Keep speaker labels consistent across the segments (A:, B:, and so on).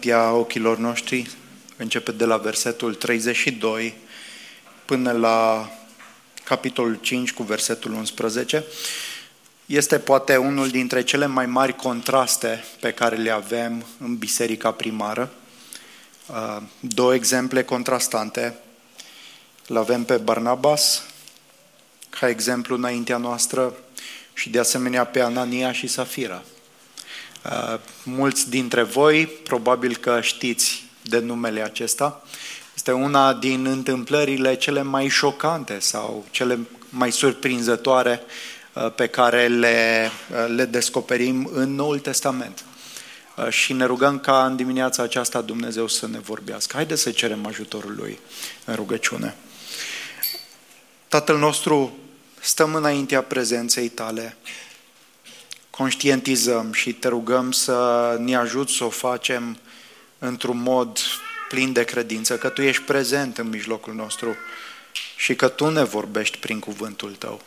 A: avea înaintea ochilor noștri începe de la versetul 32 până la capitolul 5 cu versetul 11. Este poate unul dintre cele mai mari contraste pe care le avem în biserica primară. Uh, două exemple contrastante. Îl avem pe Barnabas ca exemplu înaintea noastră și de asemenea pe Anania și Safira. Uh, mulți dintre voi probabil că știți de numele acesta. Este una din întâmplările cele mai șocante sau cele mai surprinzătoare uh, pe care le, uh, le descoperim în Noul Testament. Și ne rugăm ca în dimineața aceasta Dumnezeu să ne vorbească. Haideți să cerem ajutorul Lui în rugăciune. Tatăl nostru, stăm înaintea prezenței Tale conștientizăm și te rugăm să ne ajut să o facem într-un mod plin de credință, că Tu ești prezent în mijlocul nostru și că Tu ne vorbești prin cuvântul Tău.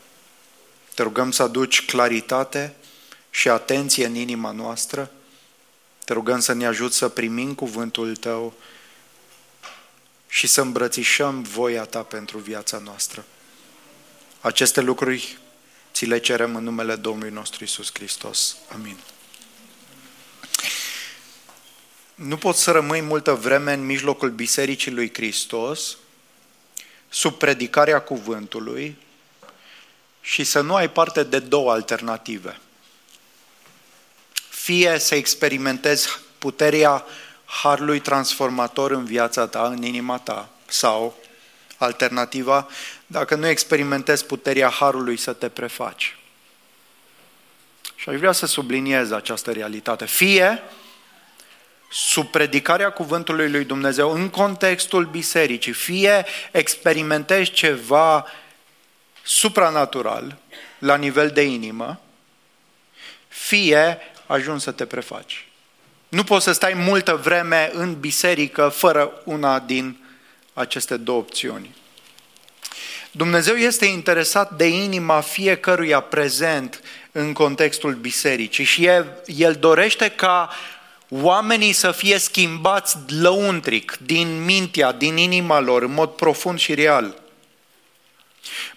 A: Te rugăm să aduci claritate și atenție în inima noastră. Te rugăm să ne ajut să primim cuvântul Tău și să îmbrățișăm voia Ta pentru viața noastră. Aceste lucruri Ți le cerem în numele Domnului nostru Isus Hristos. Amin. Nu poți să rămâi multă vreme în mijlocul Bisericii lui Hristos, sub predicarea cuvântului și să nu ai parte de două alternative. Fie să experimentezi puterea harului transformator în viața ta, în inima ta, sau alternativa, dacă nu experimentezi puterea Harului să te prefaci. Și aș vrea să subliniez această realitate. Fie sub predicarea cuvântului lui Dumnezeu în contextul bisericii, fie experimentezi ceva supranatural la nivel de inimă, fie ajungi să te prefaci. Nu poți să stai multă vreme în biserică fără una din aceste două opțiuni. Dumnezeu este interesat de inima fiecăruia prezent în contextul bisericii și El dorește ca oamenii să fie schimbați lăuntric, din mintea, din inima lor, în mod profund și real.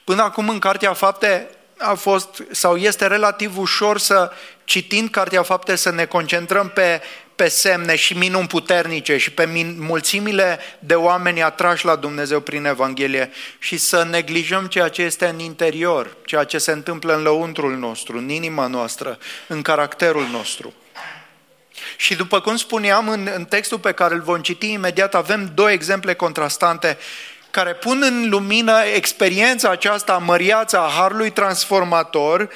A: Până acum în Cartea Fapte a fost sau este relativ ușor să citind Cartea Fapte să ne concentrăm pe pe semne și minuni puternice și pe mulțimile de oameni atrași la Dumnezeu prin Evanghelie și să neglijăm ceea ce este în interior, ceea ce se întâmplă în lăuntrul nostru, în inima noastră, în caracterul nostru. Și după cum spuneam în, în textul pe care îl vom citi imediat, avem două exemple contrastante care pun în lumină experiența aceasta măriață a Harului Transformator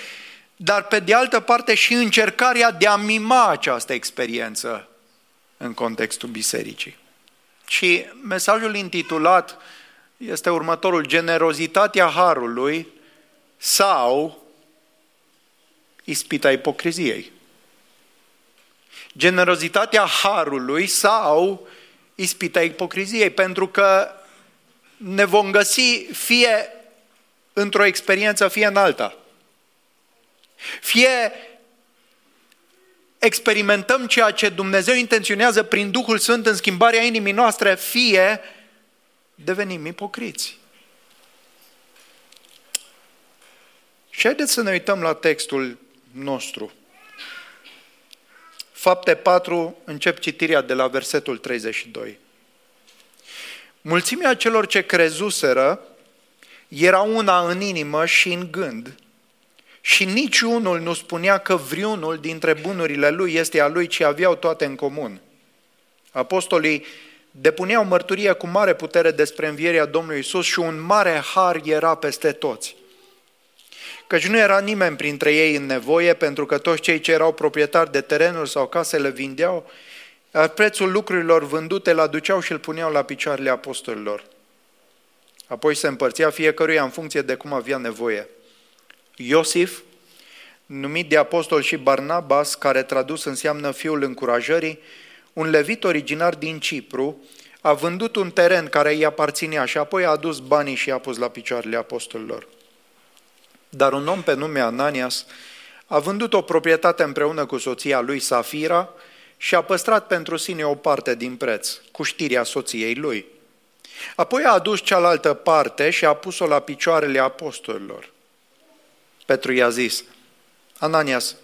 A: dar pe de altă parte și încercarea de a mima această experiență în contextul bisericii. Și mesajul intitulat este următorul, generozitatea Harului sau ispita ipocriziei. Generozitatea Harului sau ispita ipocriziei, pentru că ne vom găsi fie într-o experiență, fie în alta. Fie experimentăm ceea ce Dumnezeu intenționează prin Duhul Sfânt în schimbarea inimii noastre, fie devenim ipocriți. Și haideți să ne uităm la textul nostru. Fapte 4, încep citirea de la versetul 32. Mulțimea celor ce crezuseră era una în inimă și în gând – și niciunul nu spunea că vreunul dintre bunurile lui este a lui, ci aveau toate în comun. Apostolii depuneau mărturie cu mare putere despre învierea Domnului Isus și un mare har era peste toți. Căci nu era nimeni printre ei în nevoie, pentru că toți cei ce erau proprietari de terenuri sau case le vindeau, iar prețul lucrurilor vândute îl aduceau și îl puneau la picioarele apostolilor. Apoi se împărțea fiecăruia în funcție de cum avea nevoie. Iosif, numit de apostol și Barnabas, care tradus înseamnă fiul încurajării, un levit originar din Cipru, a vândut un teren care îi aparținea și apoi a adus banii și i-a pus la picioarele apostolilor. Dar un om pe nume Ananias a vândut o proprietate împreună cu soția lui Safira și a păstrat pentru sine o parte din preț, cu știrea soției lui. Apoi a adus cealaltă parte și a pus-o la picioarele apostolilor. Petru i-a zis, Ananias,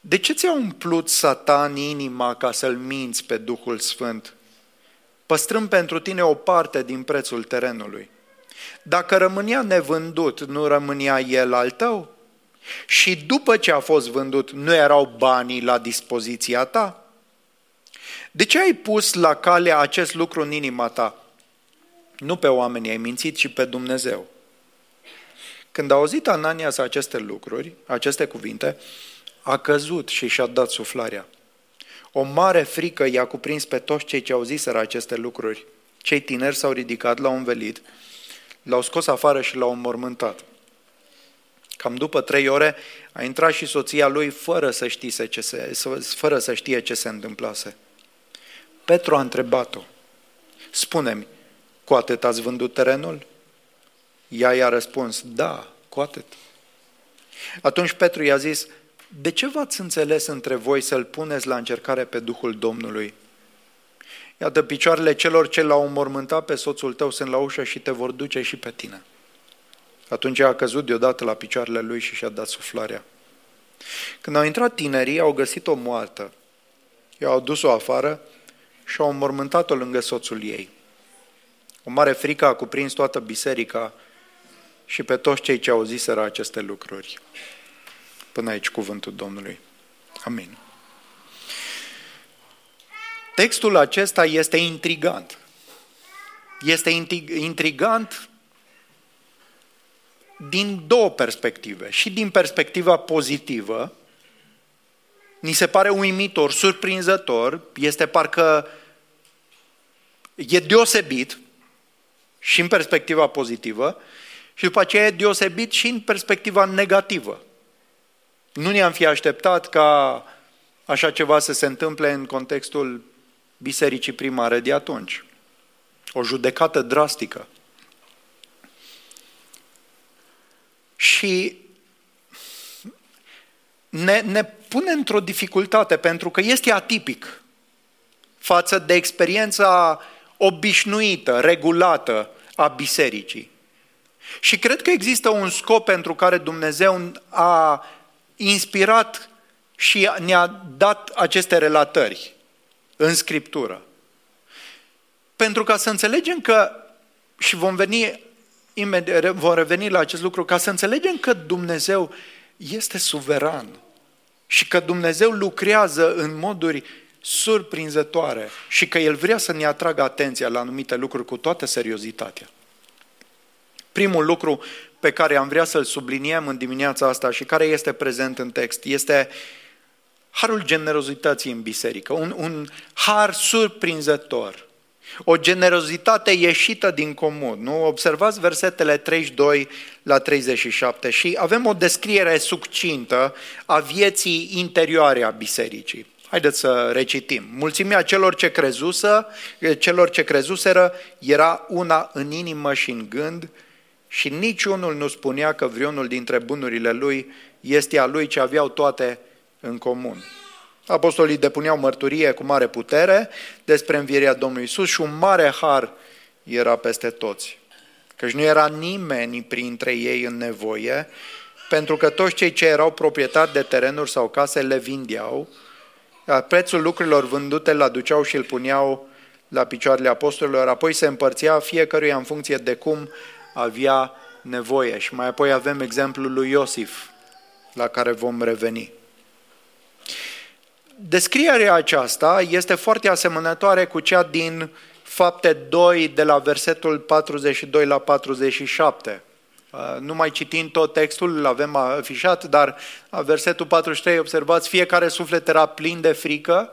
A: de ce ți-a umplut satan inima ca să-l minți pe Duhul Sfânt, păstrând pentru tine o parte din prețul terenului? Dacă rămânea nevândut, nu rămânea el al tău? Și după ce a fost vândut, nu erau banii la dispoziția ta? De ce ai pus la cale acest lucru în inima ta? Nu pe oameni ai mințit, ci pe Dumnezeu. Când a auzit Ananias aceste lucruri, aceste cuvinte, a căzut și și-a dat suflarea. O mare frică i-a cuprins pe toți cei ce auziseră aceste lucruri. Cei tineri s-au ridicat, l-au învelit, l-au scos afară și l-au înmormântat. Cam după trei ore a intrat și soția lui fără să, știe ce se, fără să știe ce se întâmplase. Petru a întrebat-o, spune-mi, cu atât ați vândut terenul? Ea i-a răspuns, da, cu atât. Atunci Petru i-a zis, de ce v-ați înțeles între voi să-l puneți la încercare pe Duhul Domnului? Iată, picioarele celor ce l-au mormântat pe soțul tău sunt la ușă și te vor duce și pe tine. Atunci a căzut deodată la picioarele lui și și-a dat suflarea. Când au intrat tinerii, au găsit-o moartă. I-au dus-o afară și au mormântat-o lângă soțul ei. O mare frică a cuprins toată biserica și pe toți cei ce auziseră aceste lucruri. Până aici cuvântul Domnului. Amin. Textul acesta este intrigant. Este intrigant din două perspective. Și din perspectiva pozitivă, ni se pare uimitor, surprinzător, este parcă e deosebit și în perspectiva pozitivă și după aceea e deosebit și în perspectiva negativă. Nu ne-am fi așteptat ca așa ceva să se întâmple în contextul bisericii primare de atunci. O judecată drastică. Și ne, ne pune într-o dificultate pentru că este atipic față de experiența obișnuită, regulată a bisericii. Și cred că există un scop pentru care Dumnezeu a inspirat și ne-a dat aceste relatări în Scriptură. Pentru ca să înțelegem că, și vom veni vom reveni la acest lucru, ca să înțelegem că Dumnezeu este suveran și că Dumnezeu lucrează în moduri surprinzătoare și că El vrea să ne atragă atenția la anumite lucruri cu toată seriozitatea. Primul lucru pe care am vrea să-l subliniem în dimineața asta și care este prezent în text este harul generozității în biserică, un, un har surprinzător, o generozitate ieșită din comun. Nu? Observați versetele 32 la 37 și avem o descriere succintă a vieții interioare a bisericii. Haideți să recitim. Mulțimea celor ce, crezusă, celor ce crezuseră era una în inimă și în gând și niciunul nu spunea că vreunul dintre bunurile lui este a lui ce aveau toate în comun. Apostolii depuneau mărturie cu mare putere despre învierea Domnului Isus și un mare har era peste toți. Căci nu era nimeni printre ei în nevoie, pentru că toți cei ce erau proprietari de terenuri sau case le vindeau, iar prețul lucrurilor vândute îl aduceau și îl puneau la picioarele apostolilor, apoi se împărțea fiecăruia în funcție de cum avea nevoie. Și mai apoi avem exemplul lui Iosif, la care vom reveni. Descrierea aceasta este foarte asemănătoare cu cea din Fapte 2, de la versetul 42 la 47. Uh, nu mai citind tot textul, îl avem afișat, dar versetul 43, observați, fiecare suflet era plin de frică,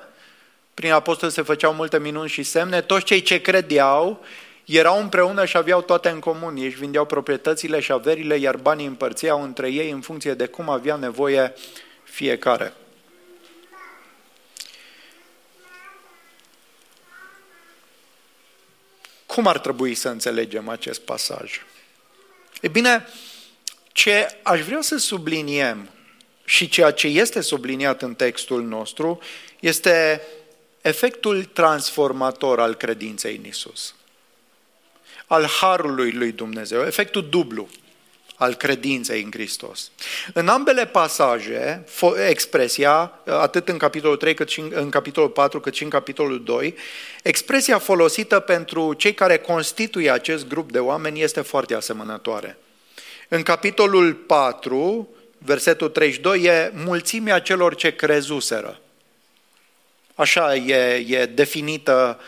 A: prin apostol se făceau multe minuni și semne, toți cei ce credeau erau împreună și aveau toate în comun. Ei își vindeau proprietățile și averile, iar banii împărțeau între ei în funcție de cum avea nevoie fiecare. Cum ar trebui să înțelegem acest pasaj? E bine, ce aș vrea să subliniem și ceea ce este subliniat în textul nostru este efectul transformator al credinței în Isus, al harului lui Dumnezeu, efectul dublu al credinței în Hristos. În ambele pasaje, expresia, atât în capitolul 3 cât și în capitolul 4 cât și în capitolul 2, expresia folosită pentru cei care constituie acest grup de oameni este foarte asemănătoare. În capitolul 4, versetul 32, e mulțimea celor ce crezuseră. Așa e, e definită, uh,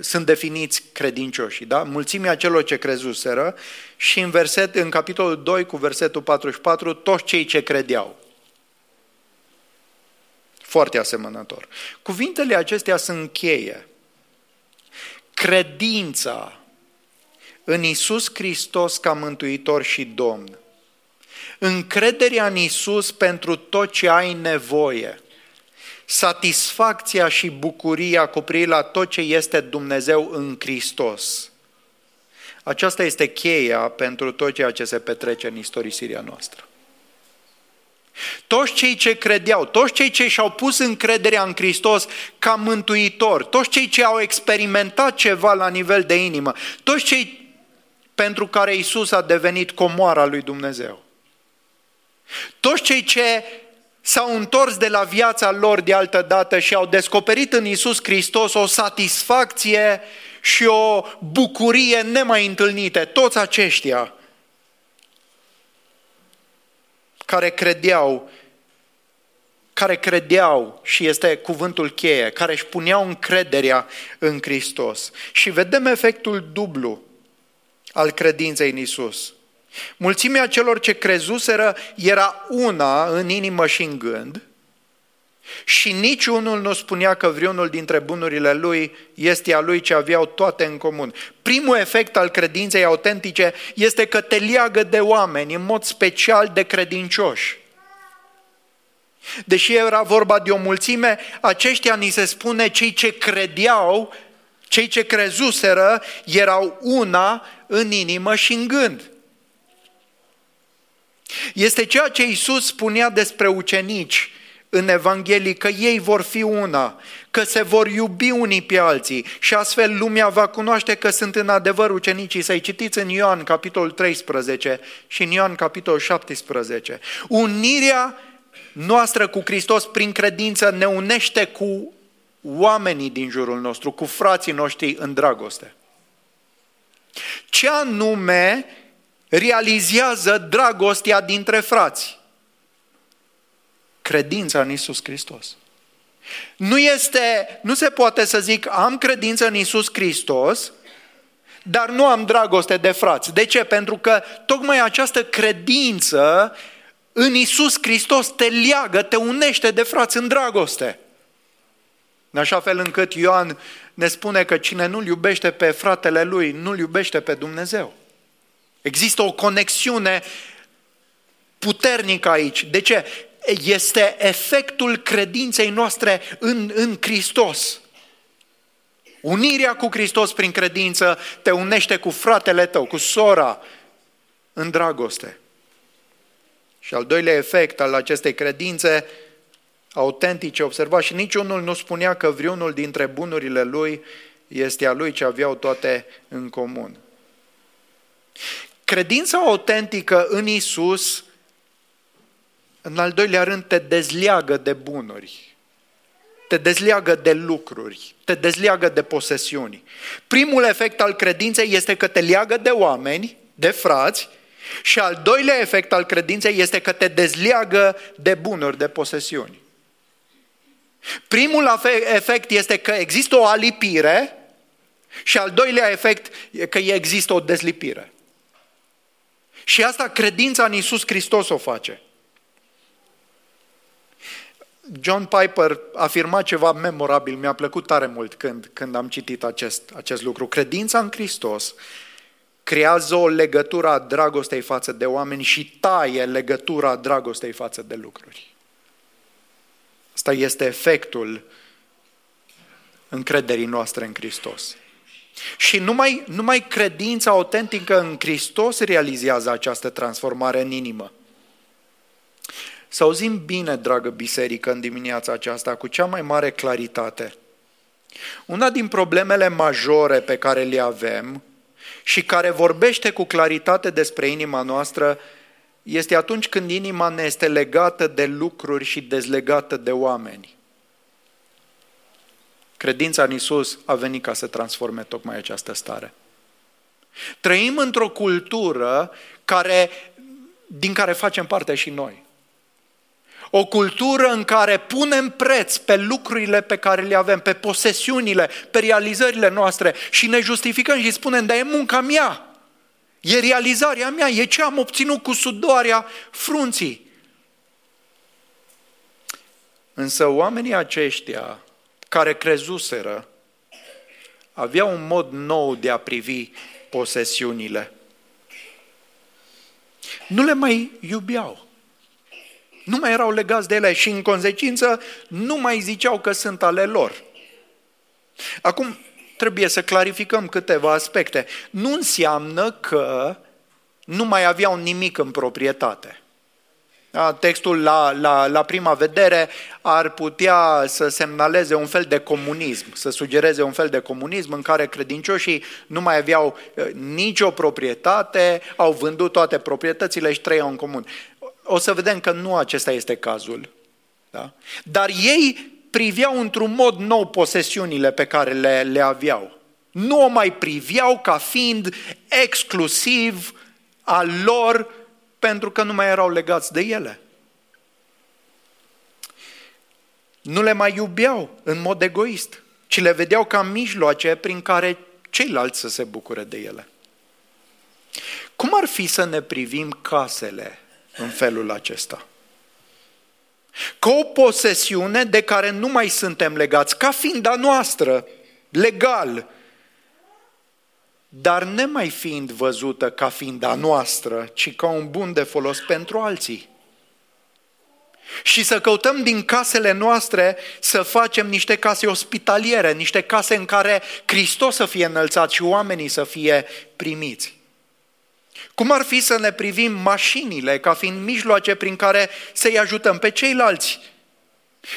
A: sunt definiți credincioșii, da? Mulțimea celor ce crezuseră și în, verset, în capitolul 2 cu versetul 44, toți cei ce credeau. Foarte asemănător. Cuvintele acestea sunt cheie. Credința în Isus Hristos ca Mântuitor și Domn. Încrederea în Isus pentru tot ce ai nevoie satisfacția și bucuria cu la tot ce este Dumnezeu în Hristos. Aceasta este cheia pentru tot ceea ce se petrece în istorisirea noastră. Toți cei ce credeau, toți cei ce și-au pus încrederea în Hristos ca mântuitor, toți cei ce au experimentat ceva la nivel de inimă, toți cei pentru care Isus a devenit comoara lui Dumnezeu. Toți cei ce s-au întors de la viața lor de altă dată și au descoperit în Isus Hristos o satisfacție și o bucurie nemai întâlnite. Toți aceștia care credeau care credeau, și este cuvântul cheie, care își puneau încrederea în Hristos. Și vedem efectul dublu al credinței în Isus. Mulțimea celor ce crezuseră era una în inimă și în gând și niciunul nu spunea că vreunul dintre bunurile lui este a lui ce aveau toate în comun. Primul efect al credinței autentice este că te leagă de oameni, în mod special de credincioși. Deși era vorba de o mulțime, aceștia ni se spune cei ce credeau, cei ce crezuseră, erau una în inimă și în gând. Este ceea ce Isus spunea despre ucenici în Evanghelie, că ei vor fi una, că se vor iubi unii pe alții și astfel lumea va cunoaște că sunt în adevăr ucenicii. Să-i citiți în Ioan capitolul 13 și în Ioan capitolul 17. Unirea noastră cu Hristos prin credință ne unește cu oamenii din jurul nostru, cu frații noștri în dragoste. Ce anume realizează dragostea dintre frați. Credința în Isus Hristos. Nu, este, nu se poate să zic am credință în Isus Hristos, dar nu am dragoste de frați. De ce? Pentru că tocmai această credință în Isus Hristos te leagă, te unește de frați în dragoste. În așa fel încât Ioan ne spune că cine nu-l iubește pe fratele lui, nu-l iubește pe Dumnezeu. Există o conexiune puternică aici. De ce? Este efectul credinței noastre în, în Hristos. Unirea cu Hristos prin credință te unește cu fratele tău, cu sora, în dragoste. Și al doilea efect al acestei credințe autentice, observați, și niciunul nu spunea că vreunul dintre bunurile lui este a lui ce aveau toate în comun. Credința autentică în Isus, în al doilea rând, te dezleagă de bunuri, te dezleagă de lucruri, te dezleagă de posesiuni. Primul efect al credinței este că te leagă de oameni, de frați, și al doilea efect al credinței este că te dezleagă de bunuri, de posesiuni. Primul efect este că există o alipire și al doilea efect e că există o dezlipire. Și asta credința în Isus Hristos o face. John Piper afirma ceva memorabil, mi-a plăcut tare mult când, când am citit acest, acest lucru. Credința în Hristos creează o legătură a dragostei față de oameni și taie legătura dragostei față de lucruri. Asta este efectul încrederii noastre în Hristos. Și numai, numai credința autentică în Hristos realizează această transformare în inimă. Să auzim bine, dragă biserică, în dimineața aceasta, cu cea mai mare claritate. Una din problemele majore pe care le avem și care vorbește cu claritate despre inima noastră este atunci când inima ne este legată de lucruri și dezlegată de oameni. Credința în Isus a venit ca să transforme tocmai această stare. Trăim într-o cultură care, din care facem parte și noi. O cultură în care punem preț pe lucrurile pe care le avem, pe posesiunile, pe realizările noastre și ne justificăm și spunem, dar e munca mea, e realizarea mea, e ce am obținut cu sudoarea frunții. Însă oamenii aceștia care crezuseră aveau un mod nou de a privi posesiunile. Nu le mai iubeau. Nu mai erau legați de ele și în consecință nu mai ziceau că sunt ale lor. Acum trebuie să clarificăm câteva aspecte. Nu înseamnă că nu mai aveau nimic în proprietate. Da, textul la, la, la prima vedere ar putea să semnaleze un fel de comunism, să sugereze un fel de comunism în care credincioșii nu mai aveau eh, nicio proprietate, au vândut toate proprietățile și trăiau în comun. O să vedem că nu acesta este cazul. Da? Dar ei priveau într-un mod nou posesiunile pe care le, le aveau. Nu o mai priveau ca fiind exclusiv al lor pentru că nu mai erau legați de ele. Nu le mai iubeau în mod egoist, ci le vedeau ca mijloace prin care ceilalți să se bucure de ele. Cum ar fi să ne privim casele în felul acesta? Ca o posesiune de care nu mai suntem legați, ca fiind a noastră, legal, dar nemai fiind văzută ca fiind a noastră, ci ca un bun de folos pentru alții. Și să căutăm din casele noastre să facem niște case ospitaliere, niște case în care Hristos să fie înălțat și oamenii să fie primiți. Cum ar fi să ne privim mașinile ca fiind mijloace prin care să-i ajutăm pe ceilalți?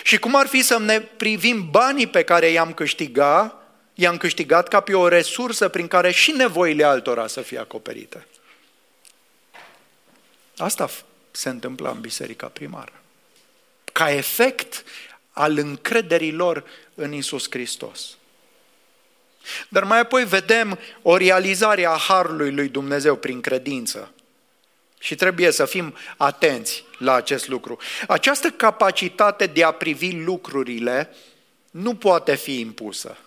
A: Și cum ar fi să ne privim banii pe care i-am câștigat i-am câștigat ca pe o resursă prin care și nevoile altora să fie acoperite. Asta se întâmplă în biserica primară. Ca efect al încrederii lor în Isus Hristos. Dar mai apoi vedem o realizare a Harului lui Dumnezeu prin credință. Și trebuie să fim atenți la acest lucru. Această capacitate de a privi lucrurile nu poate fi impusă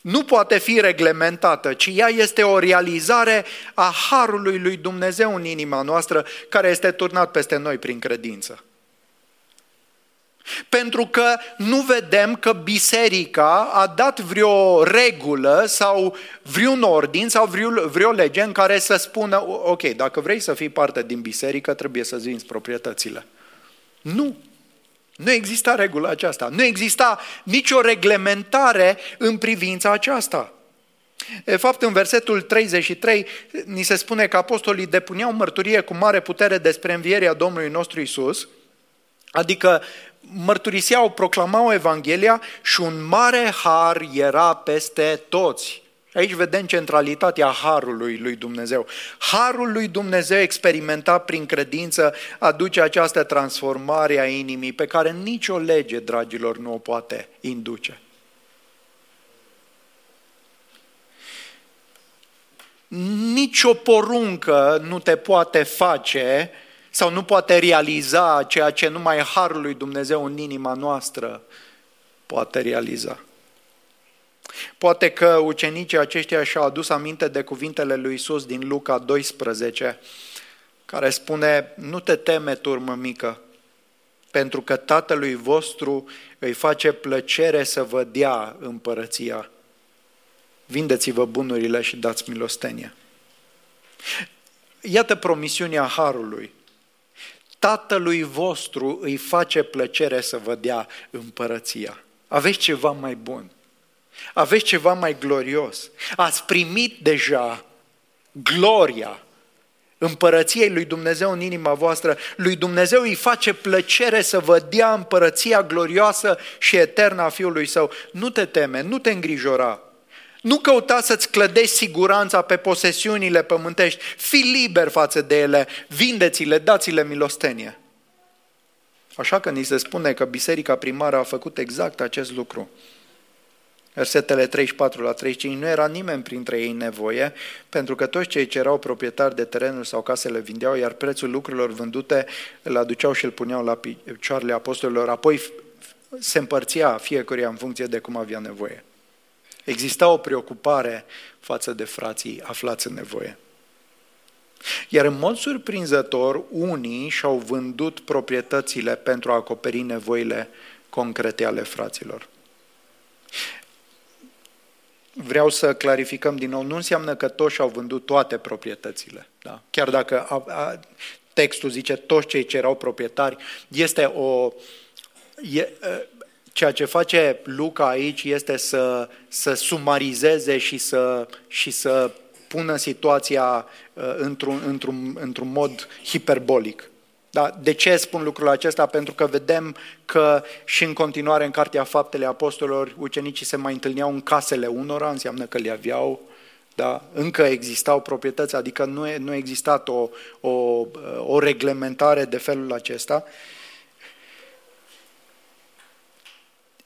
A: nu poate fi reglementată, ci ea este o realizare a harului lui Dumnezeu în inima noastră, care este turnat peste noi prin credință. Pentru că nu vedem că biserica a dat vreo regulă sau vreun ordin sau vreo, vreo lege în care să spună, ok, dacă vrei să fii parte din biserică, trebuie să-ți vinzi proprietățile. Nu. Nu exista regula aceasta. Nu exista nicio reglementare în privința aceasta. De fapt, în versetul 33 ni se spune că apostolii depuneau mărturie cu mare putere despre învierea Domnului nostru Isus, adică mărturiseau, proclamau Evanghelia și un mare har era peste toți. Aici vedem centralitatea harului lui Dumnezeu. Harul lui Dumnezeu experimentat prin credință aduce această transformare a inimii pe care nicio lege, dragilor, nu o poate induce. Nici o poruncă nu te poate face sau nu poate realiza ceea ce numai Harul lui Dumnezeu în inima noastră poate realiza. Poate că ucenicii aceștia și-au adus aminte de cuvintele lui Isus din Luca 12, care spune, nu te teme, turmă mică, pentru că Tatălui vostru îi face plăcere să vă dea împărăția. Vindeți-vă bunurile și dați milostenie. Iată promisiunea Harului. Tatălui vostru îi face plăcere să vă dea împărăția. Aveți ceva mai bun. Aveți ceva mai glorios. Ați primit deja gloria, împărăției lui Dumnezeu în inima voastră, lui Dumnezeu îi face plăcere să vă dea împărăția glorioasă și eternă a Fiului Său. Nu te teme, nu te îngrijora. Nu căuta să-ți clădești siguranța pe posesiunile pământești. Fii liber față de ele, vindeți-le, dați-le milostenie. Așa că ni se spune că biserica primară a făcut exact acest lucru. Versetele 34 la 35, nu era nimeni printre ei nevoie, pentru că toți cei ce erau proprietari de terenuri sau case le vindeau, iar prețul lucrurilor vândute îl aduceau și îl puneau la picioarele apostolilor, apoi se împărțea fiecăruia în funcție de cum avea nevoie. Exista o preocupare față de frații aflați în nevoie. Iar în mod surprinzător, unii și-au vândut proprietățile pentru a acoperi nevoile concrete ale fraților. Vreau să clarificăm din nou, nu înseamnă că toți și-au vândut toate proprietățile. Da? Chiar dacă a, a, textul zice toți cei ce erau proprietari, este o... E, ceea ce face Luca aici este să, să sumarizeze și să, și să pună situația uh, într-un, într-un, într-un mod hiperbolic. Da? De ce spun lucrul acesta? Pentru că vedem că și în continuare în Cartea Faptele Apostolilor ucenicii se mai întâlneau în casele unora, înseamnă că le aveau, da? încă existau proprietăți, adică nu, e, nu a existat o, o, o reglementare de felul acesta.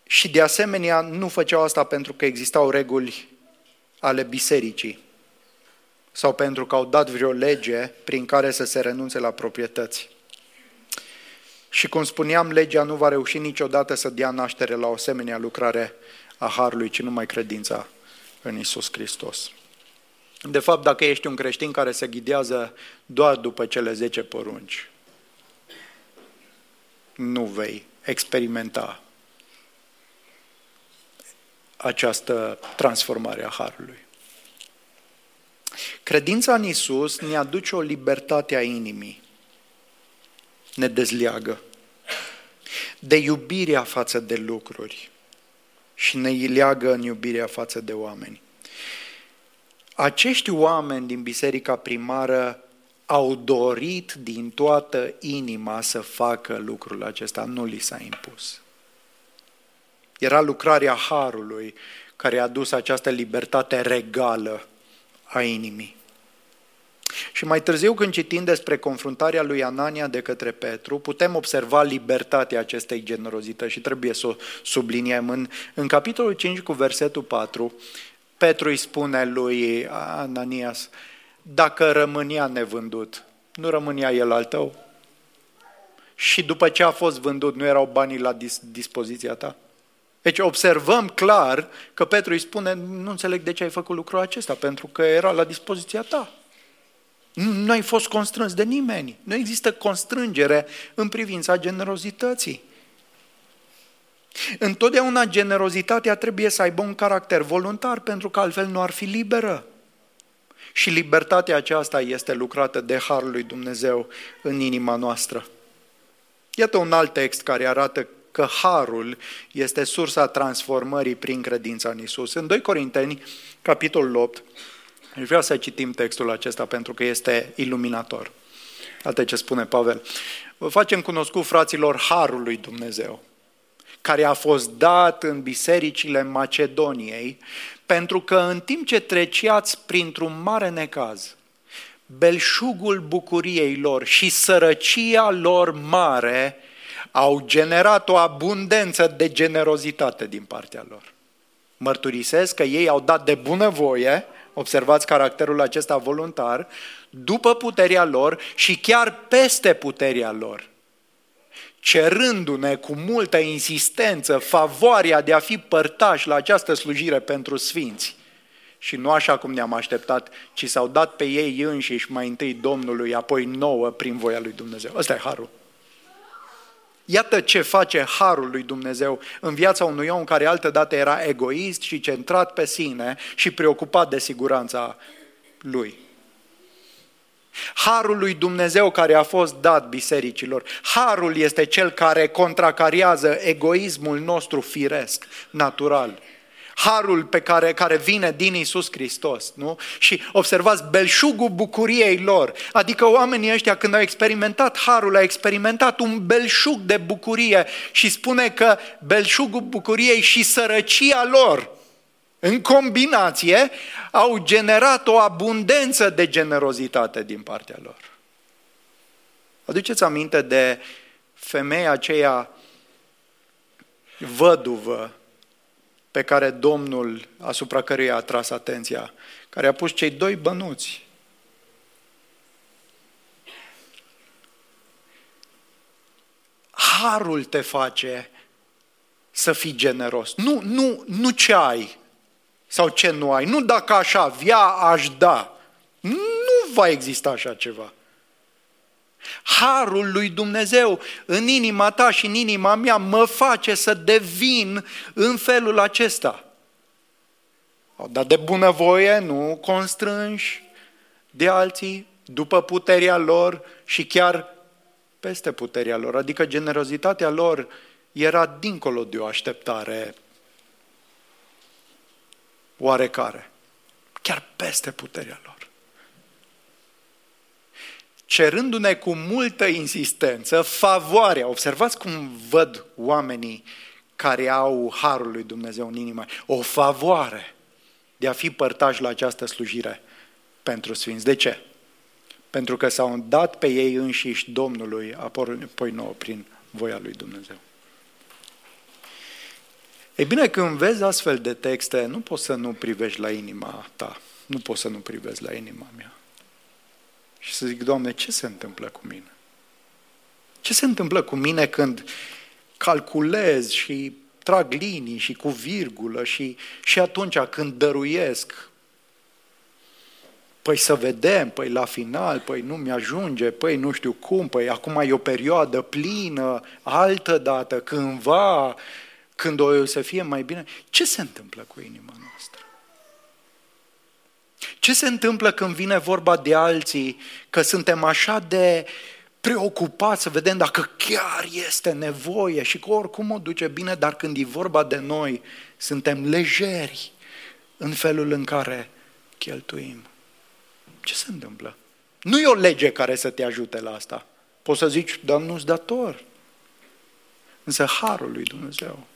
A: Și de asemenea nu făceau asta pentru că existau reguli ale bisericii sau pentru că au dat vreo lege prin care să se renunțe la proprietăți. Și cum spuneam, legea nu va reuși niciodată să dea naștere la o asemenea lucrare a Harului, ci numai credința în Isus Hristos. De fapt, dacă ești un creștin care se ghidează doar după cele 10 porunci, nu vei experimenta această transformare a Harului. Credința în Isus ne aduce o libertate a inimii, ne dezleagă de iubirea față de lucruri și ne leagă în iubirea față de oameni. Acești oameni din biserica primară au dorit din toată inima să facă lucrul acesta, nu li s-a impus. Era lucrarea Harului care a dus această libertate regală a inimii. Și mai târziu, când citim despre confruntarea lui Anania de către Petru, putem observa libertatea acestei generozități și trebuie să o subliniem. În, în capitolul 5 cu versetul 4, Petru îi spune lui Ananias, dacă rămânea nevândut, nu rămânea el al tău? Și după ce a fost vândut, nu erau banii la dis- dispoziția ta? Deci observăm clar că Petru îi spune, nu înțeleg de ce ai făcut lucrul acesta, pentru că era la dispoziția ta. Nu, nu ai fost constrâns de nimeni. Nu există constrângere în privința generozității. Întotdeauna generozitatea trebuie să aibă un caracter voluntar, pentru că altfel nu ar fi liberă. Și libertatea aceasta este lucrată de Harul lui Dumnezeu în inima noastră. Iată un alt text care arată că harul este sursa transformării prin credința în Isus. În 2 Corinteni, capitolul 8, vreau să citim textul acesta pentru că este iluminator. Alte ce spune Pavel. Vă facem cunoscut fraților harul lui Dumnezeu, care a fost dat în bisericile Macedoniei, pentru că în timp ce treceați printr-un mare necaz, belșugul bucuriei lor și sărăcia lor mare au generat o abundență de generozitate din partea lor. Mărturisesc că ei au dat de bunăvoie, observați caracterul acesta voluntar, după puterea lor și chiar peste puterea lor, cerându-ne cu multă insistență favoarea de a fi părtași la această slujire pentru sfinți. Și nu așa cum ne-am așteptat, ci s-au dat pe ei înșiși mai întâi Domnului, apoi nouă prin voia lui Dumnezeu. Ăsta e harul. Iată ce face harul lui Dumnezeu în viața unui om care altădată era egoist și centrat pe sine și preocupat de siguranța lui. Harul lui Dumnezeu care a fost dat bisericilor. Harul este cel care contracariază egoismul nostru firesc, natural. Harul pe care, care vine din Isus Hristos, nu? Și observați belșugul bucuriei lor. Adică oamenii ăștia când au experimentat harul, au experimentat un belșug de bucurie și spune că belșugul bucuriei și sărăcia lor în combinație au generat o abundență de generozitate din partea lor. Aduceți aminte de femeia aceea văduvă pe care Domnul, asupra căruia a tras atenția, care a pus cei doi bănuți. Harul te face să fii generos. Nu, nu, nu ce ai sau ce nu ai. Nu dacă aș avea, aș da. Nu va exista așa ceva. Harul lui Dumnezeu în inima ta și în inima mea mă face să devin în felul acesta. Dar de bunăvoie, nu constrânși de alții, după puterea lor și chiar peste puterea lor. Adică generozitatea lor era dincolo de o așteptare oarecare. Chiar peste puterea lor cerându-ne cu multă insistență favoarea. Observați cum văd oamenii care au harul lui Dumnezeu în inimă. O favoare de a fi părtași la această slujire pentru Sfinți. De ce? Pentru că s-au dat pe ei înșiși Domnului, apoi nouă prin voia lui Dumnezeu. Ei bine, când vezi astfel de texte, nu poți să nu privești la inima ta, nu poți să nu privezi la inima mea și să zic, Doamne, ce se întâmplă cu mine? Ce se întâmplă cu mine când calculez și trag linii și cu virgulă și, și atunci când dăruiesc, păi să vedem, păi la final, păi nu mi-ajunge, păi nu știu cum, păi acum e o perioadă plină, altă dată, cândva, când o să fie mai bine. Ce se întâmplă cu inima noastră? Ce se întâmplă când vine vorba de alții, că suntem așa de preocupați să vedem dacă chiar este nevoie și că oricum o duce bine, dar când e vorba de noi, suntem lejeri în felul în care cheltuim. Ce se întâmplă? Nu e o lege care să te ajute la asta. Poți să zici, dar nu-s dator. Însă Harul lui Dumnezeu,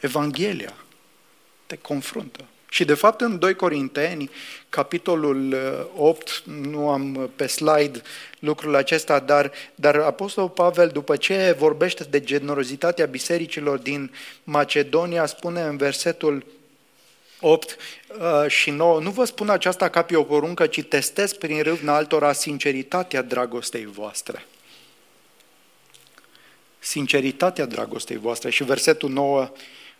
A: Evanghelia, te confruntă. Și de fapt în 2 Corinteni, capitolul 8, uh, nu am uh, pe slide lucrul acesta, dar, dar Apostolul Pavel, după ce vorbește de generozitatea bisericilor din Macedonia, spune în versetul 8 uh, și 9, nu vă spun aceasta ca pe o poruncă, ci testez prin râvna altora sinceritatea dragostei voastre. Sinceritatea dragostei voastre. Și versetul 9,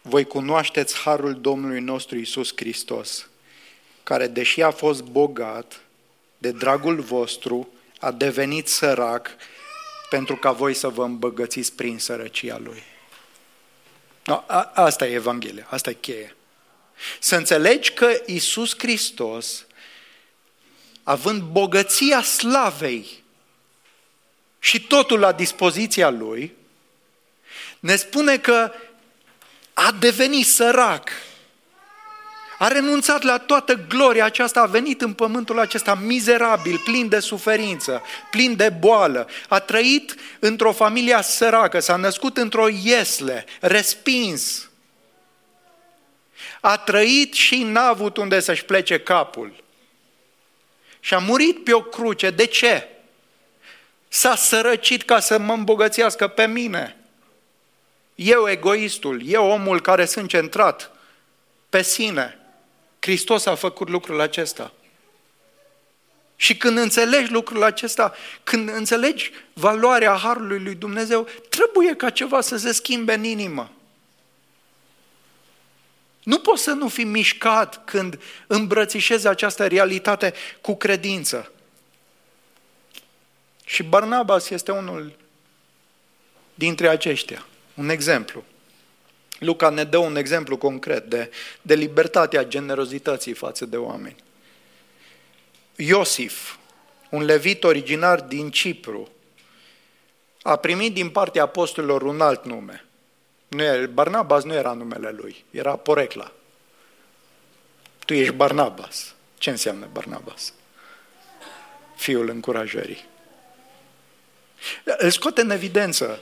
A: voi cunoașteți harul Domnului nostru Isus Hristos, care, deși a fost bogat, de dragul vostru, a devenit sărac pentru ca voi să vă îmbăgățiți prin sărăcia Lui. No, a, asta e Evanghelia, asta e cheia. Să înțelegi că Isus Hristos, având bogăția slavei și totul la dispoziția Lui, ne spune că a devenit sărac. A renunțat la toată gloria aceasta, a venit în pământul acesta mizerabil, plin de suferință, plin de boală. A trăit într-o familie săracă, s-a născut într-o iesle, respins. A trăit și n-a avut unde să-și plece capul. Și a murit pe o cruce. De ce? S-a sărăcit ca să mă îmbogățească pe mine. Eu egoistul, eu omul care sunt centrat pe sine. Hristos a făcut lucrul acesta. Și când înțelegi lucrul acesta, când înțelegi valoarea Harului lui Dumnezeu, trebuie ca ceva să se schimbe în inimă. Nu poți să nu fii mișcat când îmbrățișezi această realitate cu credință. Și Barnabas este unul dintre aceștia. Un exemplu. Luca ne dă un exemplu concret de, de libertatea generozității față de oameni. Iosif, un levit originar din Cipru, a primit din partea apostolilor un alt nume. Nu era, Barnabas nu era numele lui, era Porecla. Tu ești Barnabas. Ce înseamnă Barnabas? Fiul încurajării. Îl scoate în evidență.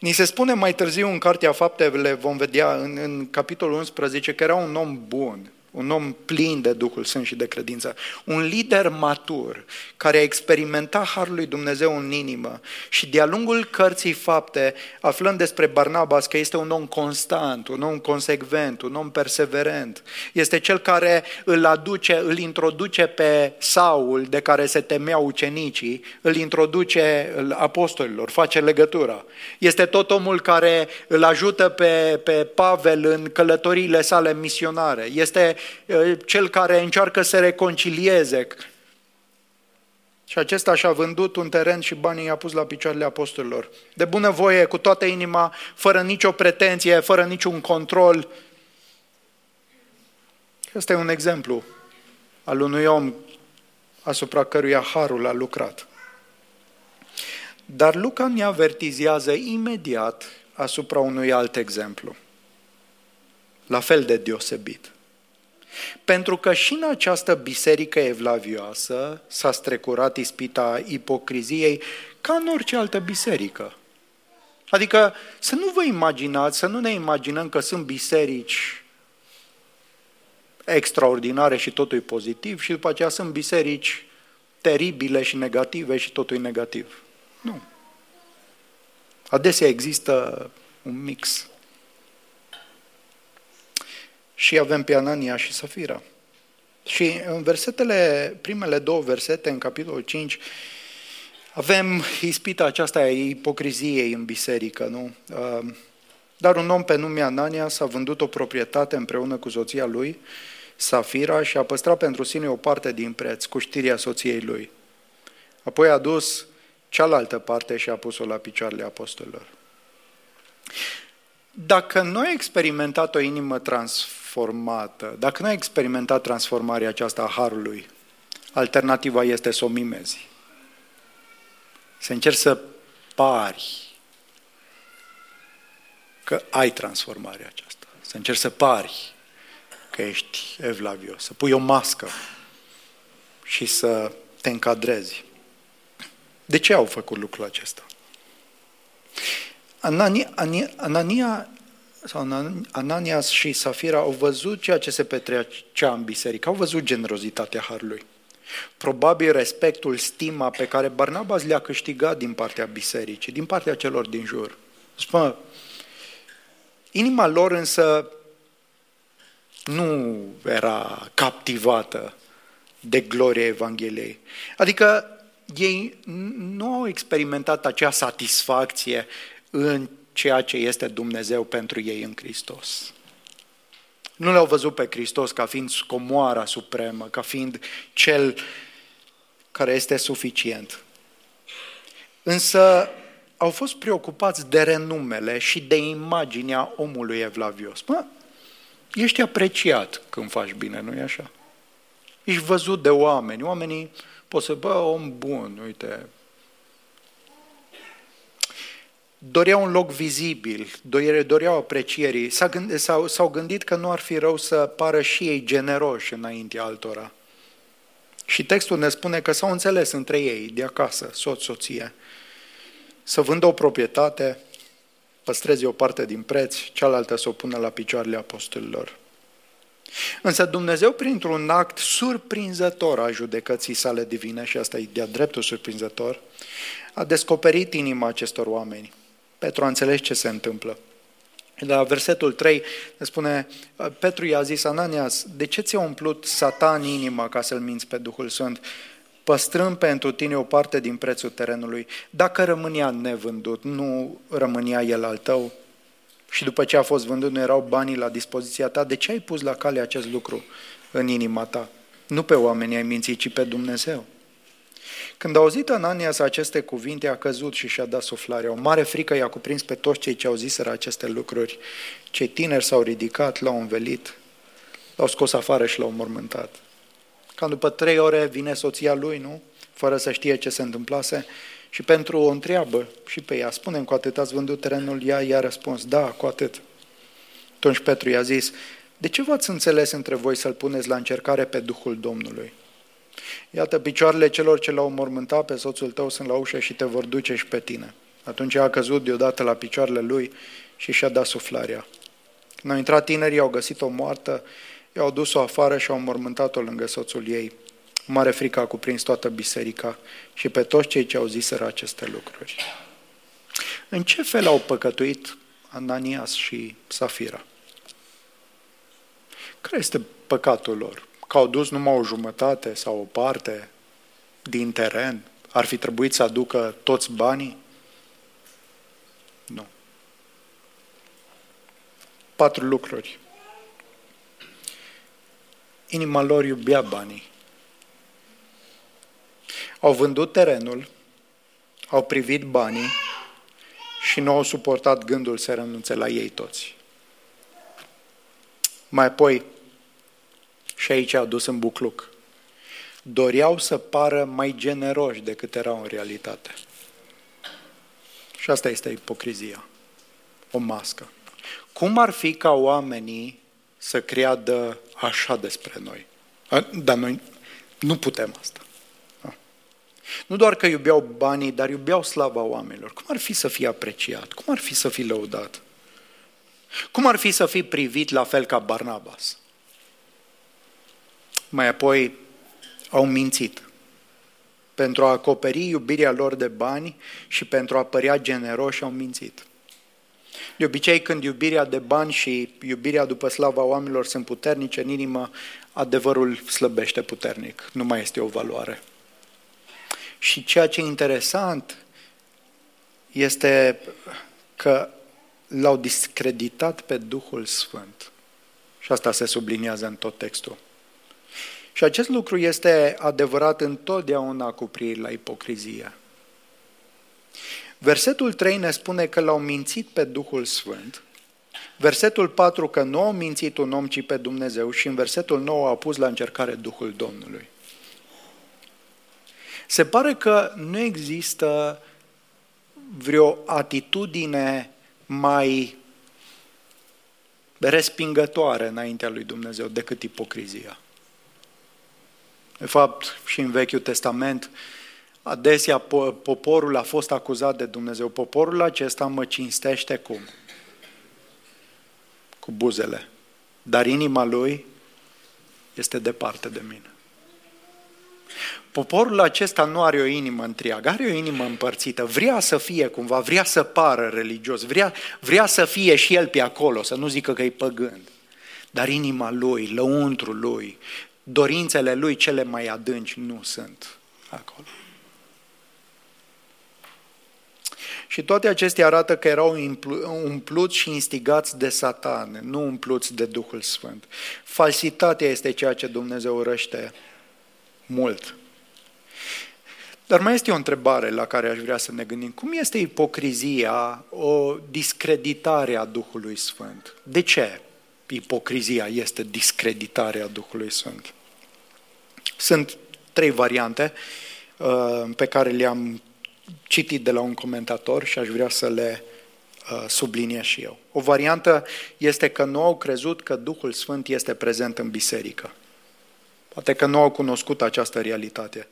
A: Ni se spune mai târziu în Cartea Faptele, vom vedea în, în capitolul 11, că era un om bun, un om plin de Duhul Sfânt și de credință, un lider matur care a experimentat Harul lui Dumnezeu în inimă și de-a lungul cărții fapte, aflând despre Barnabas că este un om constant, un om consecvent, un om perseverent, este cel care îl aduce, îl introduce pe Saul, de care se temeau ucenicii, îl introduce apostolilor, face legătura. Este tot omul care îl ajută pe, pe Pavel în călătoriile sale misionare. Este cel care încearcă să reconcilieze. Și acesta și-a vândut un teren și banii i-a pus la picioarele apostolilor. De bună voie, cu toată inima, fără nicio pretenție, fără niciun control. Asta e un exemplu al unui om asupra căruia Harul a lucrat. Dar Luca ne avertizează imediat asupra unui alt exemplu, la fel de deosebit. Pentru că și în această biserică evlavioasă s-a strecurat ispita ipocriziei ca în orice altă biserică. Adică să nu vă imaginați, să nu ne imaginăm că sunt biserici extraordinare și totul e pozitiv și după aceea sunt biserici teribile și negative și totul e negativ. Nu. Adesea există un mix și avem pe Anania și Safira. Și în versetele, primele două versete, în capitolul 5, avem ispita aceasta a ipocriziei în biserică, nu? Uh, dar un om pe nume Anania s-a vândut o proprietate împreună cu soția lui, Safira, și a păstrat pentru sine o parte din preț, cu știrea soției lui. Apoi a dus cealaltă parte și a pus-o la picioarele apostolilor. Dacă nu ai experimentat o inimă transformată, dacă nu ai experimentat transformarea aceasta a Harului, alternativa este să o mimezi. Să încerci să pari că ai transformarea aceasta. Să încerci să pari că ești evlavios, să pui o mască și să te încadrezi. De ce au făcut lucrul acesta? Anania, Anania sau Ananias și Safira au văzut ceea ce se petrecea în biserică, au văzut generozitatea Harului. Probabil respectul, stima pe care Barnabas le-a câștigat din partea bisericii, din partea celor din jur. Spune, inima lor însă nu era captivată de gloria Evangheliei. Adică ei nu au experimentat acea satisfacție în ceea ce este Dumnezeu pentru ei în Hristos. Nu le-au văzut pe Hristos ca fiind comoara supremă, ca fiind cel care este suficient. Însă au fost preocupați de renumele și de imaginea omului evlavios. Mă, ești apreciat când faci bine, nu-i așa? Ești văzut de oameni. Oamenii pot să, bă, om bun, uite, doreau un loc vizibil, doreau aprecierii, s-au, s-au gândit că nu ar fi rău să pară și ei generoși înaintea altora. Și textul ne spune că s-au înțeles între ei, de acasă, soț, soție, să vândă o proprietate, păstreze o parte din preț, cealaltă să o pună la picioarele apostolilor. Însă Dumnezeu, printr-un act surprinzător a judecății sale divine, și asta e de-a dreptul surprinzător, a descoperit inima acestor oameni – Petru a înțeles ce se întâmplă. La versetul 3 ne spune, Petru i-a zis, Ananias, de ce ți-a umplut satan inima ca să-l minți pe Duhul Sfânt, păstrând pentru tine o parte din prețul terenului? Dacă rămânea nevândut, nu rămânea el al tău? Și după ce a fost vândut, nu erau banii la dispoziția ta? De ce ai pus la cale acest lucru în inima ta? Nu pe oameni ai mințit, ci pe Dumnezeu. Când a auzit Ananias aceste cuvinte, a căzut și și-a dat suflarea. O mare frică i-a cuprins pe toți cei ce au ziseră aceste lucruri. Cei tineri s-au ridicat, l-au învelit, l-au scos afară și l-au mormântat. Cam după trei ore vine soția lui, nu? Fără să știe ce se întâmplase, și pentru o întreabă și pe ea, spune cu atât ați vândut terenul? Ea i-a răspuns, da, cu atât. Atunci Petru i-a zis, De ce v-ați înțeles între voi să-L puneți la încercare pe Duhul Domnului? Iată, picioarele celor ce l-au mormântat pe soțul tău sunt la ușă și te vor duce și pe tine. Atunci a căzut deodată la picioarele lui și și-a dat suflarea. Când au intrat tinerii, au găsit-o moartă, i-au dus-o afară și au mormântat-o lângă soțul ei. Mare frică a cuprins toată biserica și pe toți cei ce au ziseră aceste lucruri. În ce fel au păcătuit Ananias și Safira? Care este păcatul lor? Că au dus numai o jumătate sau o parte din teren? Ar fi trebuit să aducă toți banii? Nu. Patru lucruri. Inima lor iubea banii. Au vândut terenul, au privit banii și nu au suportat gândul să renunțe la ei toți. Mai apoi, și aici a dus în bucluc, doreau să pară mai generoși decât erau în realitate. Și asta este ipocrizia, o mască. Cum ar fi ca oamenii să creadă așa despre noi? Dar noi nu putem asta. Nu doar că iubeau banii, dar iubeau slava oamenilor. Cum ar fi să fie apreciat? Cum ar fi să fie lăudat? Cum ar fi să fii privit la fel ca Barnabas? Mai apoi au mințit pentru a acoperi iubirea lor de bani și pentru a părea generoși au mințit. De obicei, când iubirea de bani și iubirea după slava oamenilor sunt puternice în inimă, adevărul slăbește puternic, nu mai este o valoare. Și ceea ce e interesant este că l-au discreditat pe Duhul Sfânt. Și asta se subliniază în tot textul. Și acest lucru este adevărat întotdeauna cu privire la ipocrizie. Versetul 3 ne spune că l-au mințit pe Duhul Sfânt, versetul 4 că nu au mințit un om, ci pe Dumnezeu și în versetul 9 au pus la încercare Duhul Domnului. Se pare că nu există vreo atitudine mai respingătoare înaintea lui Dumnezeu decât ipocrizia. De fapt, și în Vechiul Testament, adesea poporul a fost acuzat de Dumnezeu. Poporul acesta mă cinstește cum? Cu buzele. Dar inima lui este departe de mine. Poporul acesta nu are o inimă întreagă, are o inimă împărțită, vrea să fie cumva, vrea să pară religios, vrea, vrea să fie și el pe acolo, să nu zică că e păgând. Dar inima lui, lăuntrul lui, dorințele lui cele mai adânci nu sunt acolo. Și toate acestea arată că erau umpluți și instigați de satan, nu umpluți de Duhul Sfânt. Falsitatea este ceea ce Dumnezeu urăște mult. Dar mai este o întrebare la care aș vrea să ne gândim. Cum este ipocrizia o discreditare a Duhului Sfânt? De ce ipocrizia este discreditarea Duhului Sfânt? Sunt trei variante uh, pe care le-am citit de la un comentator și aș vrea să le uh, subliniez și eu. O variantă este că nu au crezut că Duhul Sfânt este prezent în biserică. Poate că nu au cunoscut această realitate.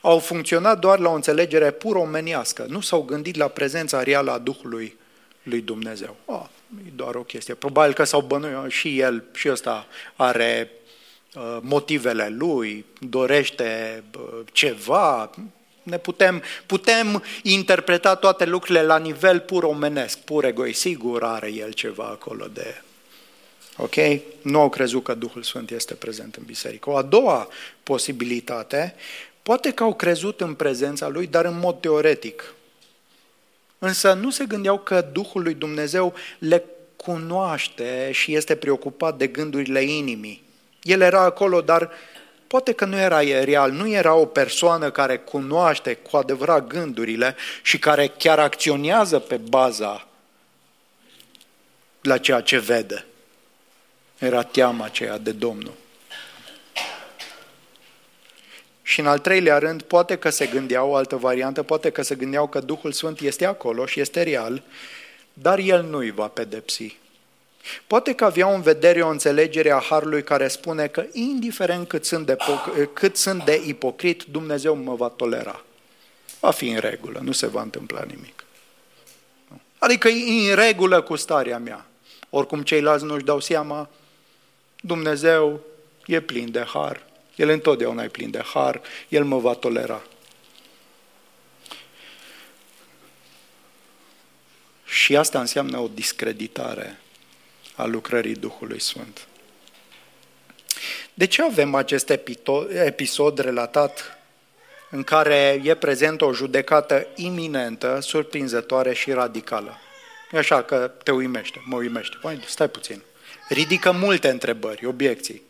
A: Au funcționat doar la o înțelegere pur omenească. Nu s-au gândit la prezența reală a Duhului lui Dumnezeu. Oh, e doar o chestie. Probabil că s-au bănuit și el, și ăsta are uh, motivele lui, dorește uh, ceva. Ne putem, putem interpreta toate lucrurile la nivel pur omenesc, pur egoi. Sigur are el ceva acolo de Ok? Nu au crezut că Duhul Sfânt este prezent în biserică. O a doua posibilitate, poate că au crezut în prezența Lui, dar în mod teoretic. Însă nu se gândeau că Duhul lui Dumnezeu le cunoaște și este preocupat de gândurile inimii. El era acolo, dar poate că nu era real, nu era o persoană care cunoaște cu adevărat gândurile și care chiar acționează pe baza la ceea ce vede. Era teama aceea de Domnul. Și în al treilea rând, poate că se gândeau o altă variantă, poate că se gândeau că Duhul Sfânt este acolo și este real, dar El nu îi va pedepsi. Poate că avea în vedere o înțelegere a Harului care spune că indiferent cât sunt de, cât sunt de ipocrit, Dumnezeu mă va tolera. Va fi în regulă, nu se va întâmpla nimic. Adică e în regulă cu starea mea. Oricum ceilalți nu-și dau seama, Dumnezeu e plin de har. El întotdeauna e plin de har, El mă va tolera. Și asta înseamnă o discreditare a lucrării Duhului Sfânt. De ce avem acest episod relatat în care e prezent o judecată iminentă, surprinzătoare și radicală? E așa că te uimește, mă uimește. Păi, stai puțin. Ridică multe întrebări, obiecții.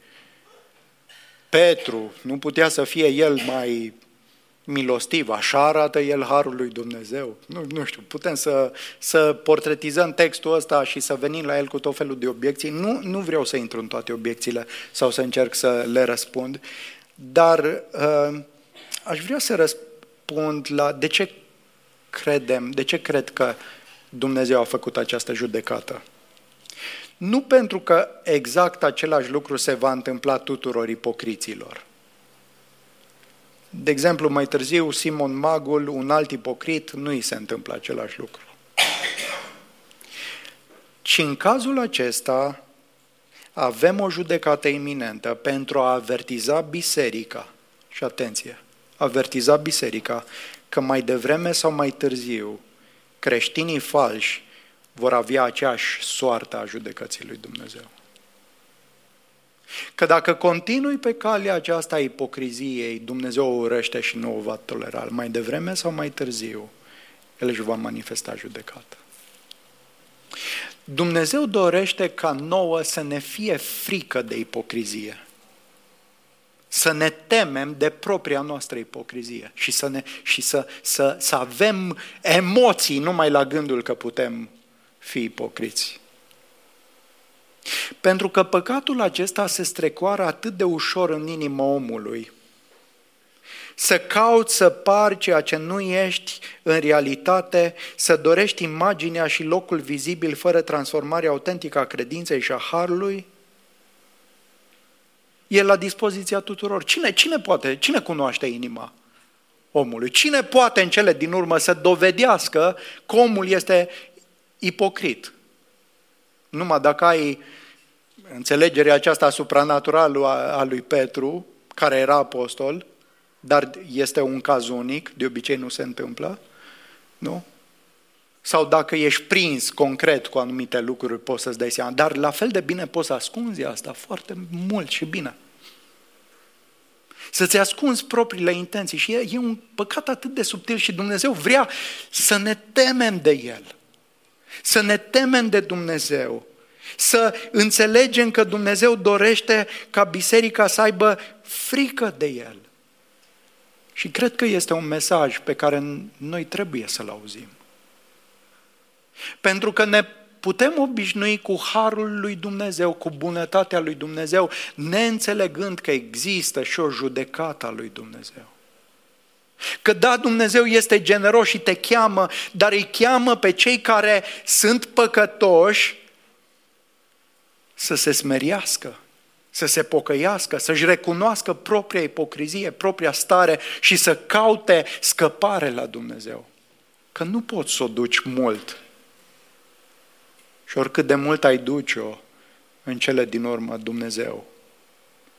A: Petru, nu putea să fie el mai milostiv, așa arată el harul lui Dumnezeu. Nu, nu știu, putem să, să portretizăm textul ăsta și să venim la el cu tot felul de obiecții. Nu, nu vreau să intru în toate obiecțiile sau să încerc să le răspund, dar uh, aș vrea să răspund la de ce credem, de ce cred că Dumnezeu a făcut această judecată. Nu pentru că exact același lucru se va întâmpla tuturor ipocriților. De exemplu, mai târziu, Simon Magul, un alt ipocrit, nu îi se întâmplă același lucru. Și în cazul acesta avem o judecată iminentă pentru a avertiza biserica, și atenție, avertiza biserica că mai devreme sau mai târziu creștinii falși vor avea aceeași soartă a judecății lui Dumnezeu. Că dacă continui pe calea aceasta a ipocriziei, Dumnezeu o urăște și nu o va tolera. Mai devreme sau mai târziu, El își va manifesta judecată. Dumnezeu dorește ca nouă să ne fie frică de ipocrizie. Să ne temem de propria noastră ipocrizie și să, ne, și să, să, să avem emoții numai la gândul că putem fi ipocriți. Pentru că păcatul acesta se strecoară atât de ușor în inima omului. Să cauți să pari ceea ce nu ești în realitate, să dorești imaginea și locul vizibil fără transformarea autentică a credinței și a harului, e la dispoziția tuturor. Cine, cine poate, cine cunoaște inima omului? Cine poate în cele din urmă să dovedească că omul este ipocrit? Numai dacă ai înțelegerea aceasta supranaturală a lui Petru, care era apostol, dar este un caz unic, de obicei nu se întâmplă, nu? Sau dacă ești prins concret cu anumite lucruri, poți să-ți dai seama. Dar la fel de bine poți să ascunzi asta foarte mult și bine. Să-ți ascunzi propriile intenții. Și e, e un păcat atât de subtil și Dumnezeu vrea să ne temem de El. Să ne temem de Dumnezeu. Să înțelegem că Dumnezeu dorește ca biserica să aibă frică de El. Și cred că este un mesaj pe care noi trebuie să-l auzim. Pentru că ne putem obișnui cu harul lui Dumnezeu, cu bunătatea lui Dumnezeu, neînțelegând că există și o judecată a lui Dumnezeu. Că da, Dumnezeu este generos și te cheamă, dar îi cheamă pe cei care sunt păcătoși să se smeriască, să se pocăiască, să-și recunoască propria ipocrizie, propria stare și să caute scăpare la Dumnezeu. Că nu poți să o duci mult. Și oricât de mult ai duce-o, în cele din urmă Dumnezeu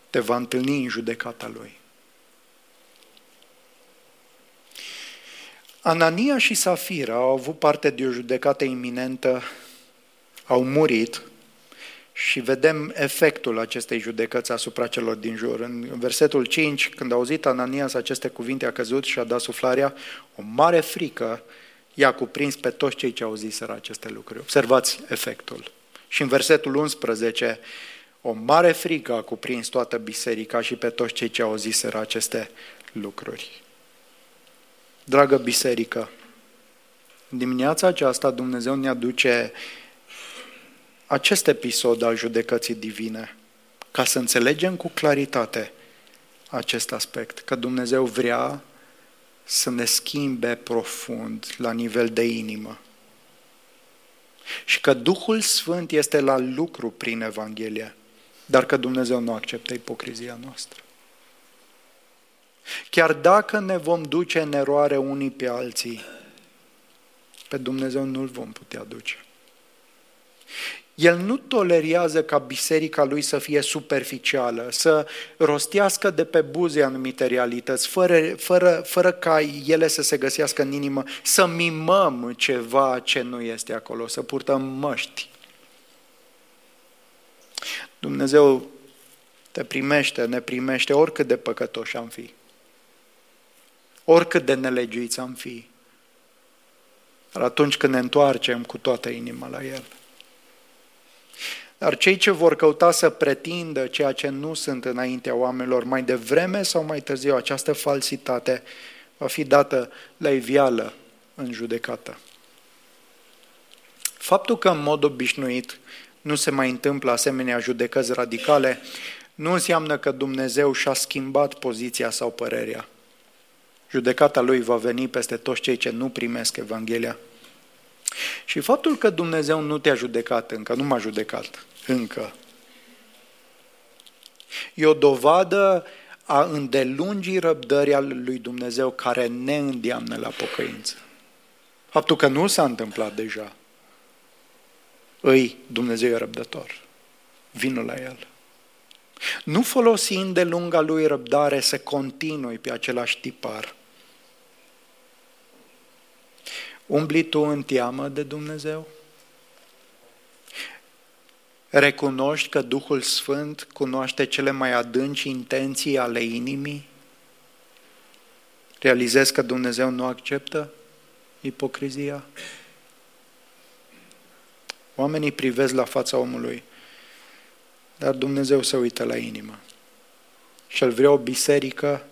A: te va întâlni în judecata Lui. Anania și Safira au avut parte de o judecată iminentă, au murit și vedem efectul acestei judecăți asupra celor din jur. În versetul 5, când a auzit Ananias aceste cuvinte, a căzut și a dat suflarea, o mare frică i-a cuprins pe toți cei ce au zis aceste lucruri. Observați efectul. Și în versetul 11, o mare frică a cuprins toată biserica și pe toți cei ce au zis aceste lucruri. Dragă biserică, în dimineața aceasta Dumnezeu ne aduce acest episod al judecății divine, ca să înțelegem cu claritate acest aspect, că Dumnezeu vrea să ne schimbe profund la nivel de inimă. și că Duhul Sfânt este la lucru prin Evanghelie, dar că Dumnezeu nu acceptă ipocrizia noastră. Chiar dacă ne vom duce în eroare unii pe alții, pe Dumnezeu nu-L vom putea duce. El nu tolerează ca biserica lui să fie superficială, să rostească de pe buze anumite realități, fără, fără, fără ca ele să se găsească în inimă, să mimăm ceva ce nu este acolo, să purtăm măști. Dumnezeu te primește, ne primește oricât de păcătoși am fi, oricât de nelegiuiți am fi, dar atunci când ne întoarcem cu toată inima la El. Dar cei ce vor căuta să pretindă ceea ce nu sunt înaintea oamenilor, mai devreme sau mai târziu, această falsitate va fi dată la ivială în judecată. Faptul că în mod obișnuit nu se mai întâmplă asemenea judecăți radicale, nu înseamnă că Dumnezeu și-a schimbat poziția sau părerea. Judecata lui va veni peste toți cei ce nu primesc Evanghelia. Și faptul că Dumnezeu nu te-a judecat încă, nu m-a judecat încă, e o dovadă a îndelungii răbdării al lui Dumnezeu care ne îndeamnă la pocăință. Faptul că nu s-a întâmplat deja, îi Dumnezeu e răbdător. Vină la El. Nu folosind de lunga lui răbdare să continui pe același tipar, Umbli tu în teamă de Dumnezeu? Recunoști că Duhul Sfânt cunoaște cele mai adânci intenții ale inimii? Realizezi că Dumnezeu nu acceptă ipocrizia? Oamenii privesc la fața omului, dar Dumnezeu se uită la inimă. Și El vrea o biserică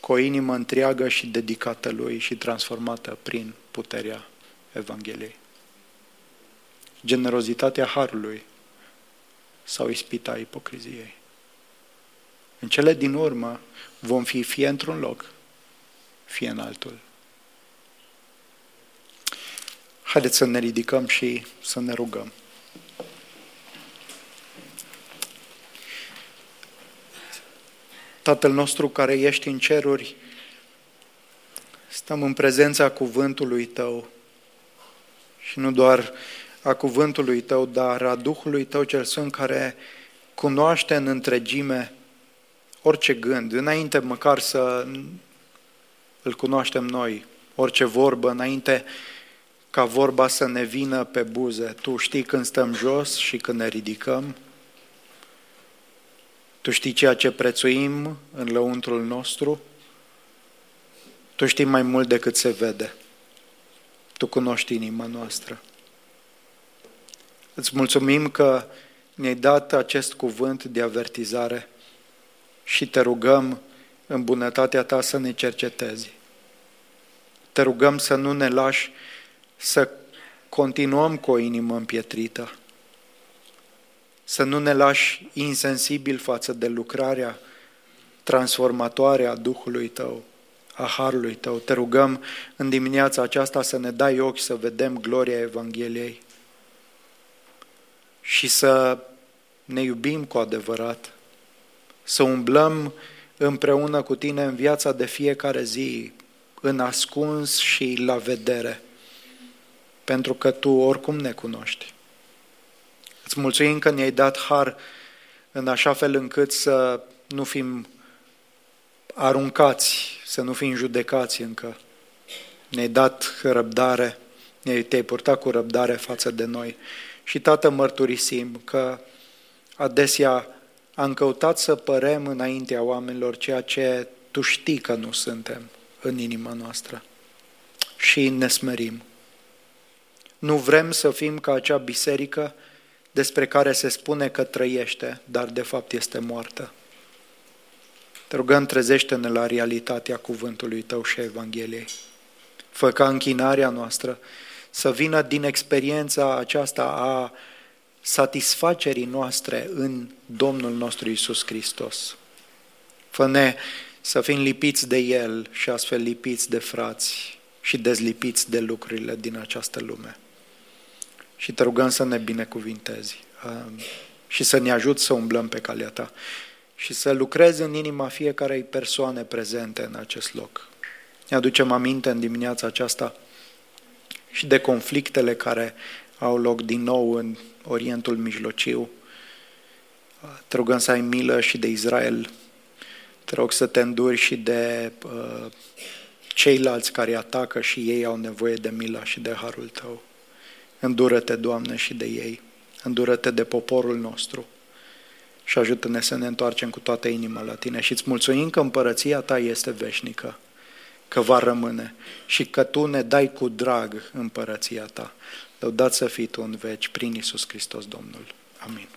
A: cu o inimă întreagă și dedicată Lui și transformată prin puterea Evangheliei. Generozitatea Harului sau ispita ipocriziei. În cele din urmă vom fi fie într-un loc, fie în altul. Haideți să ne ridicăm și să ne rugăm. Tatăl nostru care ești în ceruri, stăm în prezența cuvântului Tău și nu doar a cuvântului Tău, dar a Duhului Tău cel Sfânt care cunoaște în întregime orice gând, înainte măcar să îl cunoaștem noi, orice vorbă, înainte ca vorba să ne vină pe buze. Tu știi când stăm jos și când ne ridicăm, tu știi ceea ce prețuim în lăuntrul nostru? Tu știi mai mult decât se vede. Tu cunoști inima noastră. Îți mulțumim că ne-ai dat acest cuvânt de avertizare și te rugăm în bunătatea ta să ne cercetezi. Te rugăm să nu ne lași să continuăm cu o inimă împietrită, să nu ne lași insensibil față de lucrarea transformatoare a Duhului Tău, a Harului Tău. Te rugăm în dimineața aceasta să ne dai ochi să vedem gloria Evangheliei și să ne iubim cu adevărat, să umblăm împreună cu Tine în viața de fiecare zi, în ascuns și la vedere, pentru că Tu oricum ne cunoști. Îți mulțumim că ne-ai dat har în așa fel încât să nu fim aruncați, să nu fim judecați încă. Ne-ai dat răbdare, ne-ai, te-ai purtat cu răbdare față de noi. Și, Tată, mărturisim că adesea am căutat să părem înaintea oamenilor ceea ce Tu știi că nu suntem în inima noastră. Și ne smerim. Nu vrem să fim ca acea biserică despre care se spune că trăiește, dar de fapt este moartă. Te rugăm, trezește-ne la realitatea cuvântului Tău și Evangheliei. Fă ca închinarea noastră să vină din experiența aceasta a satisfacerii noastre în Domnul nostru Isus Hristos. Fă-ne să fim lipiți de El și astfel lipiți de frați și dezlipiți de lucrurile din această lume și te rugăm să ne binecuvintezi um, și să ne ajut să umblăm pe calea ta și să lucrezi în inima fiecarei persoane prezente în acest loc. Ne aducem aminte în dimineața aceasta și de conflictele care au loc din nou în Orientul Mijlociu. Te rugăm să ai milă și de Israel. Te rog să te înduri și de uh, ceilalți care atacă și ei au nevoie de mila și de harul tău. Îndură-te, Doamne, și de ei. Îndură-te de poporul nostru și ajută-ne să ne întoarcem cu toată inima la Tine și îți mulțumim că împărăția Ta este veșnică, că va rămâne și că Tu ne dai cu drag împărăția Ta. Lăudat să fii Tu în veci prin Iisus Hristos Domnul. Amin.